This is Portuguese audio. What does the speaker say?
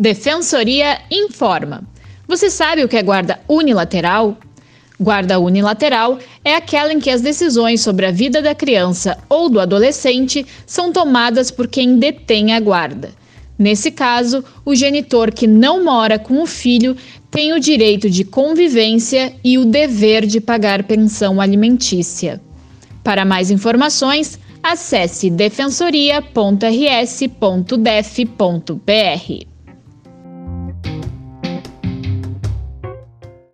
Defensoria informa. Você sabe o que é guarda unilateral? Guarda unilateral é aquela em que as decisões sobre a vida da criança ou do adolescente são tomadas por quem detém a guarda. Nesse caso, o genitor que não mora com o filho tem o direito de convivência e o dever de pagar pensão alimentícia. Para mais informações, acesse defensoria.rs.def.br.